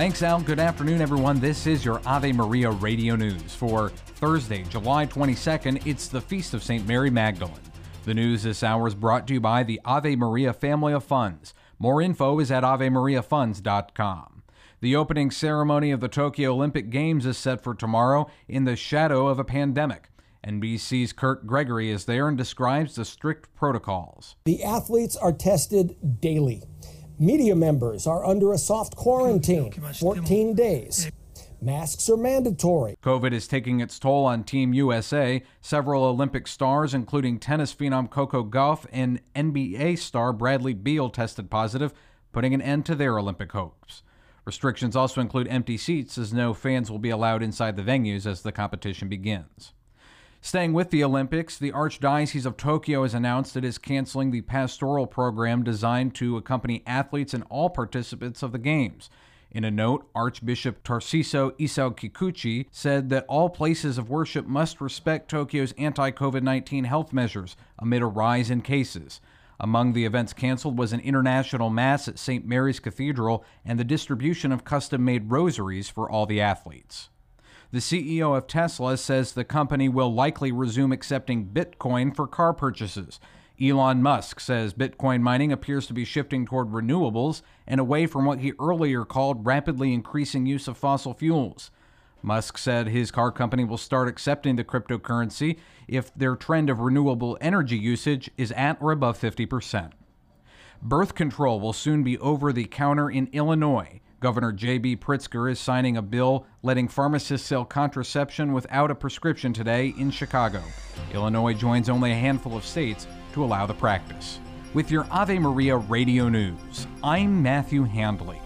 Thanks, Al. Good afternoon, everyone. This is your Ave Maria radio news for Thursday, July 22nd. It's the Feast of St. Mary Magdalene. The news this hour is brought to you by the Ave Maria Family of Funds. More info is at AveMariaFunds.com. The opening ceremony of the Tokyo Olympic Games is set for tomorrow in the shadow of a pandemic. NBC's Kirk Gregory is there and describes the strict protocols. The athletes are tested daily. Media members are under a soft quarantine, 14 days. Masks are mandatory. COVID is taking its toll on Team USA. Several Olympic stars, including tennis phenom Coco Gauff and NBA star Bradley Beal, tested positive, putting an end to their Olympic hopes. Restrictions also include empty seats, as no fans will be allowed inside the venues as the competition begins. Staying with the Olympics, the Archdiocese of Tokyo has announced it is canceling the pastoral program designed to accompany athletes and all participants of the Games. In a note, Archbishop Tarcisio Isao Kikuchi said that all places of worship must respect Tokyo's anti COVID 19 health measures amid a rise in cases. Among the events canceled was an international mass at St. Mary's Cathedral and the distribution of custom made rosaries for all the athletes. The CEO of Tesla says the company will likely resume accepting Bitcoin for car purchases. Elon Musk says Bitcoin mining appears to be shifting toward renewables and away from what he earlier called rapidly increasing use of fossil fuels. Musk said his car company will start accepting the cryptocurrency if their trend of renewable energy usage is at or above 50%. Birth control will soon be over the counter in Illinois. Governor J.B. Pritzker is signing a bill letting pharmacists sell contraception without a prescription today in Chicago. Illinois joins only a handful of states to allow the practice. With your Ave Maria radio news, I'm Matthew Handley.